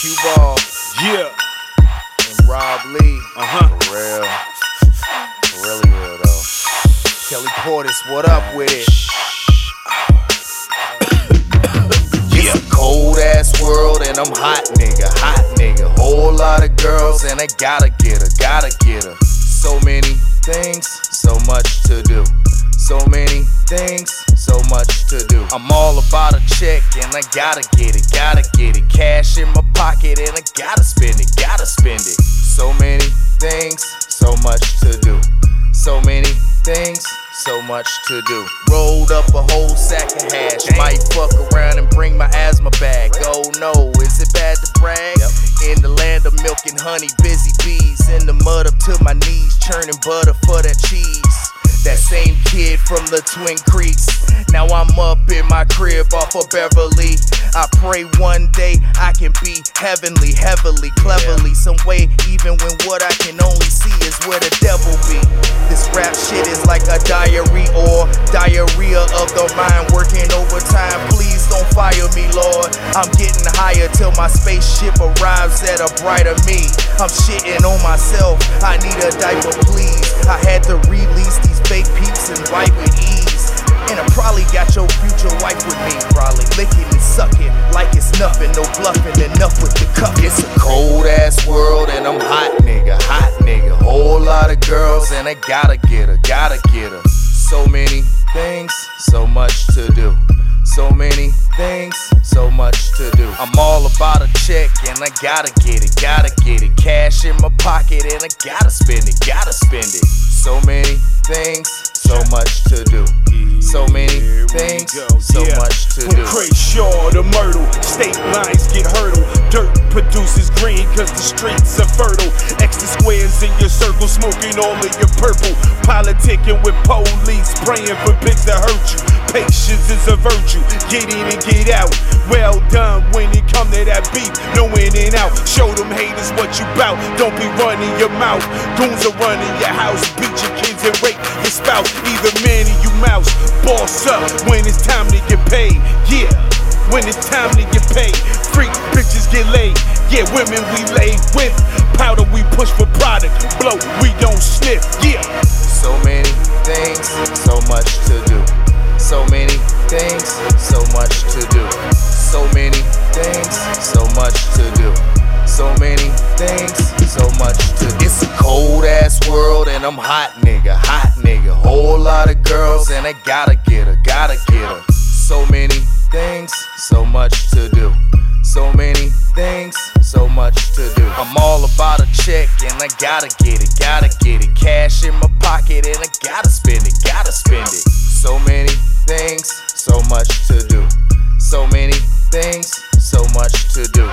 Cue Ball Yeah. and Rob Lee. Uh huh. For real. For really real though. Kelly Portis, what up with it? It's a cold ass world and I'm hot nigga, hot nigga. Whole lot of girls and I gotta get her, gotta get her. So many things, so much to do. So many things, so much to do. I'm all about a check and I gotta get it, gotta get it. Cash in my pocket and I gotta spend it, gotta spend it. So many things, so much to do. So many things, so much to do. Rolled up a whole sack of hash. Might fuck around and bring my asthma back. Oh no, is it bad to brag? In the land of milk and honey, busy bees. In the mud up to my knees, churning butter for that cheese. That same kid from the Twin Creeks. Now I'm up in my crib off of Beverly. I pray one day I can be heavenly, heavily, cleverly, some way, even when what I can only see is where the devil be. This rap shit is like a diary or diarrhea of the mind, working overtime. Please me, Lord. I'm getting higher till my spaceship arrives at a brighter me. I'm shitting on myself. I need a diaper, please. I had to release these fake peeps and wipe with ease. And I probably got your future wife with me, probably licking and sucking like it's nothing, no bluffing, enough with the cup. It's a cold ass world and I'm hot nigga, hot nigga. Whole lot of girls and I gotta get her, gotta get her. So many things, so much to do. So many things, so much to do. I'm all about a check and I gotta get it, gotta get it. Cash in my pocket and I gotta spend it, gotta spend it. So many things, so much to do. So many things, so much to From do. Crenshaw to Myrtle, state lines get hurdled. Dirt produces green cause the streets are fertile. Extra squares in your circle, smoking all of your purple. Politicking with police, praying for pigs to hurt you. Patience is a virtue, get in and get out. Well done when it come to that beef, no in and out. Show them haters what you bout, don't be running your mouth. Goons are running your house, beat your kids and rape your spouse. Either man or you mouse, boss up when it's time to get paid. Yeah, when it's time to get paid. Freak bitches get laid. Yeah, women we lay with. Powder we push for product. Blow we don't sniff. Yeah. So many things, so much to do. So many things, so much to do. So many things, so much to do. So many things, so much to do. It's a cold ass world and I'm hot nigga, hot nigga. Whole lot of girls and I gotta get her, gotta get her. So many things, so much to do. So many things, so much to do. I'm all about a check and I gotta get it, gotta get it. Cash in my pocket and I gotta spend it, gotta spend it. So many things, so much to do. So many things, so much to do.